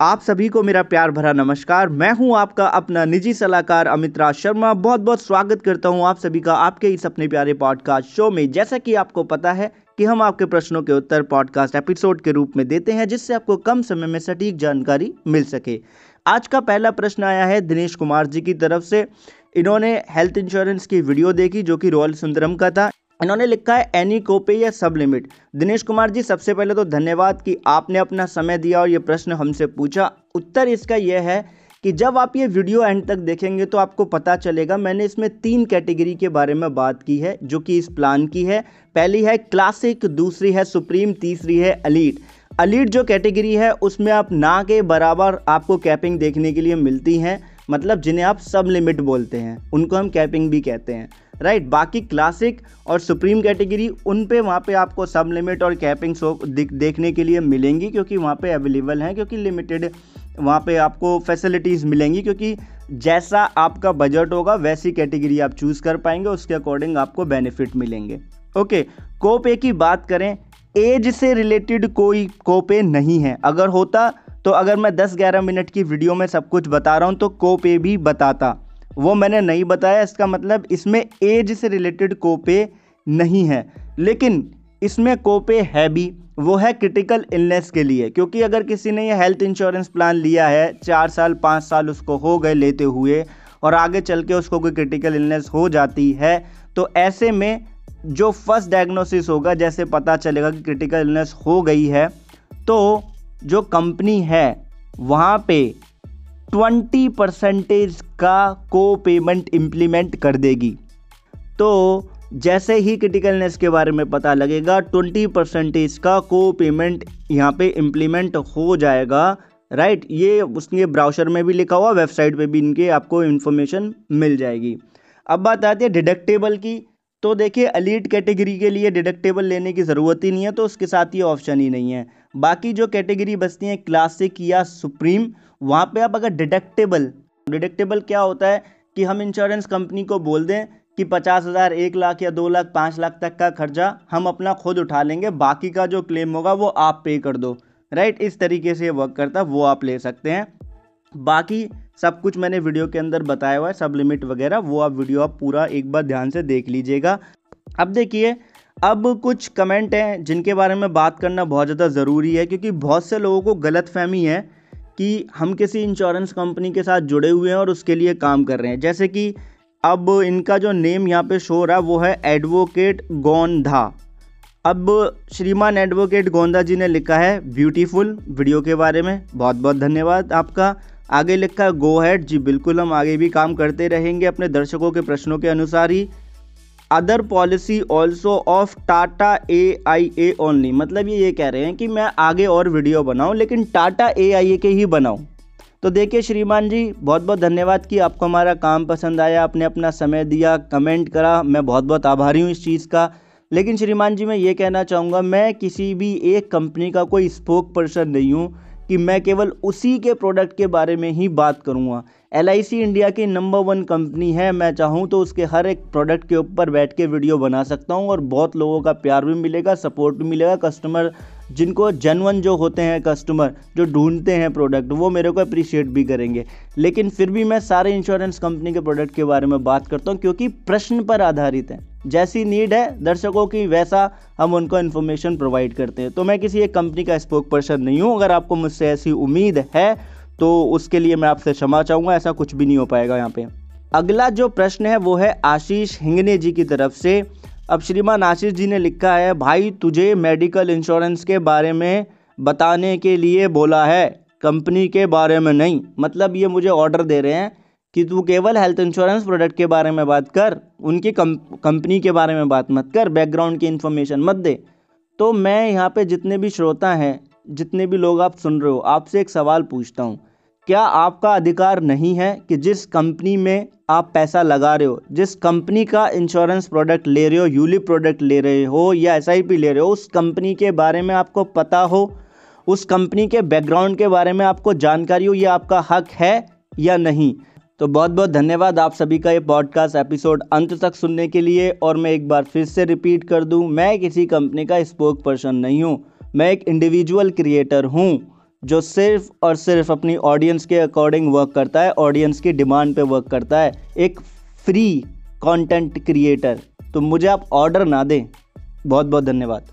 आप सभी को मेरा प्यार भरा नमस्कार। मैं हूँ आपका अपना निजी सलाहकार अमित राज शर्मा। बहुत बहुत स्वागत करता हूँ आप सभी का आपके इस अपने प्यारे पॉडकास्ट शो में। जैसा कि आपको पता है कि हम आपके प्रश्नों के उत्तर पॉडकास्ट एपिसोड के रूप में देते हैं, जिससे आपको कम समय में सटीक जानकारी मिल सके। आज का पहला प्रश्न आया है दिनेश कुमार जी की तरफ़ से। इन्होंने हेल्थ इंश्योरेंस की वीडियो देखी, जो कि रॉयल सुंदरम का था। इन्होंने लिखा है, एनी कोपे या सब लिमिट दिनेश कुमार जी, सबसे पहले तो धन्यवाद कि आपने अपना समय दिया और ये प्रश्न हमसे पूछा। उत्तर इसका यह है कि जब आप ये वीडियो एंड तक देखेंगे तो आपको पता चलेगा, मैंने इसमें तीन कैटेगरी के बारे में बात की है, जो कि इस प्लान की है। पहली है क्लासिक, दूसरी है सुप्रीम, तीसरी है अलीट अलीट जो कैटेगरी है, उसमें आप ना के बराबर आपको कैपिंग देखने के लिए मिलती हैं मतलब जिन्हें आप सब लिमिट बोलते हैं, उनको हम कैपिंग भी कहते हैं। राइट, बाकी क्लासिक और सुप्रीम कैटेगरी उन पे वहाँ पे आपको सब लिमिट और कैपिंग शो देखने के लिए मिलेंगी, क्योंकि वहाँ पे अवेलेबल हैं, क्योंकि लिमिटेड वहाँ पे आपको फैसिलिटीज़ मिलेंगी, क्योंकि जैसा आपका बजट होगा, वैसी कैटेगरी आप चूज़ कर पाएँगे, उसके अकॉर्डिंग आपको बेनिफिट मिलेंगे। ओके कोपे की बात करें एज से रिलेटेड कोई कोपे नहीं है। अगर होता तो अगर मैं 10-11 मिनट की वीडियो में सब कुछ बता रहा हूँ तो कोपे भी बताता। वो मैंने नहीं बताया, इसका मतलब इसमें एज से रिलेटेड कोपे नहीं है। लेकिन इसमें कोपे है भी, वो है क्रिटिकल इलनेस के लिए। क्योंकि अगर किसी ने ये हेल्थ इंश्योरेंस प्लान लिया है, चार साल, पाँच साल उसको हो गए लेते हुए, और आगे चल के उसको कोई क्रिटिकल इलनेस हो जाती है तो ऐसे में जो फ़र्स्ट डायग्नोसिस होगा, जैसे पता चलेगा कि क्रिटिकल इलनेस हो गई है तो जो कंपनी है, वहाँ पे ट्वेंटी परसेंटेज का को पेमेंट इम्प्लीमेंट कर देगी। तो जैसे ही क्रिटिकलनेस के बारे में पता लगेगा, ट्वेंटी परसेंटेज का को पेमेंट यहाँ पे इम्प्लीमेंट हो जाएगा राइट ये उसके ब्राउज़र में भी लिखा हुआ वेबसाइट पे भी इनके आपको इन्फॉर्मेशन मिल जाएगी। अब बात आती है डिडक्टेबल की। तो देखिए अलीट कैटेगरी के लिए डिडक्टेबल लेने की ज़रूरत ही नहीं है तो उसके साथ ये ऑप्शन ही नहीं है। बाकी जो कैटेगरी बचती हैं क्लासिक या सुप्रीम वहाँ पे आप अगर डिडक्टेबल डिडक्टेबल क्या होता है कि हम इंश्योरेंस कंपनी को बोल दें कि पचास हज़ार, एक लाख या दो लाख, पाँच लाख तक का खर्चा हम अपना खुद उठा लेंगे, बाकी का जो क्लेम होगा वो आप पे कर दो। राइट इस तरीके से वर्क करता है वो आप ले सकते हैं। बाकी सब कुछ मैंने वीडियो के अंदर बताया हुआ है, सब लिमिट वगैरह, वो आप वीडियो आप पूरा एक बार ध्यान से देख लीजिएगा। अब देखिए अब कुछ कमेंट हैं जिनके बारे में बात करना बहुत ज़्यादा ज़रूरी है, क्योंकि बहुत से लोगों को गलत फहमी है कि हम किसी इंश्योरेंस कंपनी के साथ जुड़े हुए हैं और उसके लिए काम कर रहे हैं। जैसे कि अब इनका जो नेम यहाँ पे शो रहा वो है एडवोकेट गोंधा। अब श्रीमान एडवोकेट गोंदा जी ने लिखा है ब्यूटीफुल वीडियो के बारे में। बहुत बहुत धन्यवाद आपका। आगे लिखा है गो हैड जी, बिल्कुल हम आगे भी काम करते रहेंगे अपने दर्शकों के प्रश्नों के अनुसार ही। Other policy also of Tata A I A only मतलब ये ये कह रहे हैं कि मैं आगे और वीडियो बनाऊँ, लेकिन टाटा ए आई ए के ही बनाऊँ। तो देखिए श्रीमान जी बहुत बहुत धन्यवाद कि आपको हमारा काम पसंद आया, आपने अपना समय दिया कमेंट करा। मैं बहुत बहुत आभारी हूँ इस चीज़ का। लेकिन श्रीमान जी, मैं ये कहना चाहूँगा, मैं किसी भी एक कंपनी का कोई स्पोक पर्सन नहीं हूँ कि मैं केवल उसी के प्रोडक्ट के बारे में ही बात करूँगा। एलआईसी इंडिया की नंबर वन कंपनी है। मैं चाहूँ तो उसके हर एक प्रोडक्ट के ऊपर बैठ के वीडियो बना सकता हूँ और बहुत लोगों का प्यार भी मिलेगा सपोर्ट भी मिलेगा। कस्टमर जिनको जनवन जो होते हैं कस्टमर जो ढूंढते हैं प्रोडक्ट वो मेरे को अप्रिशिएट भी करेंगे। लेकिन फिर भी मैं सारे इंश्योरेंस कंपनी के प्रोडक्ट के बारे में बात करता हूँ क्योंकि प्रश्न पर आधारित है। जैसी नीड है, दर्शकों की, वैसा हम उनको इन्फॉर्मेशन प्रोवाइड करते हैं। तो मैं किसी एक कंपनी का स्पोक पर्सन नहीं हूँ। अगर आपको मुझसे ऐसी उम्मीद है तो उसके लिए मैं आपसे क्षमा चाहूँगा, ऐसा कुछ भी नहीं हो पाएगा यहाँ पे। अगला जो प्रश्न है वो है आशीष हिंगने जी की तरफ़ से। अब श्रीमान आशीष जी ने लिखा है, भाई, तुझे मेडिकल इंश्योरेंस के बारे में बताने के लिए बोला है, कंपनी के बारे में नहीं। मतलब ये मुझे ऑर्डर दे रहे हैं कि तू केवल हेल्थ इंश्योरेंस प्रोडक्ट के बारे में बात कर, उनकी कंपनी के बारे में बात मत कर, बैकग्राउंड की इन्फॉर्मेशन मत दे। तो मैं यहाँ पे जितने भी श्रोता हैं, जितने भी लोग आप सुन रहे हो, आपसे एक सवाल पूछता हूँ। क्या आपका अधिकार नहीं है कि जिस कंपनी में आप पैसा लगा रहे हो, जिस कंपनी का इंश्योरेंस प्रोडक्ट ले रहे हो यूलिप प्रोडक्ट ले रहे हो या एसआईपी ले रहे हो, उस कंपनी के बारे में आपको पता हो, उस कंपनी के बैकग्राउंड के बारे में आपको जानकारी हो, ये आपका हक है या नहीं? तो बहुत बहुत धन्यवाद आप सभी का ये पॉडकास्ट एपिसोड अंत तक सुनने के लिए और मैं एक बार फिर से रिपीट कर दूँ, मैं किसी कंपनी का स्पोक पर्सन नहीं हूँ, मैं एक इंडिविजुअल क्रिएटर हूँ। जो सिर्फ़ और सिर्फ़ अपनी ऑडियंस के अकॉर्डिंग वर्क करता है ऑडियंस की डिमांड पे वर्क करता है, एक फ्री कंटेंट क्रिएटर तो मुझे आप ऑर्डर ना दें। बहुत बहुत धन्यवाद।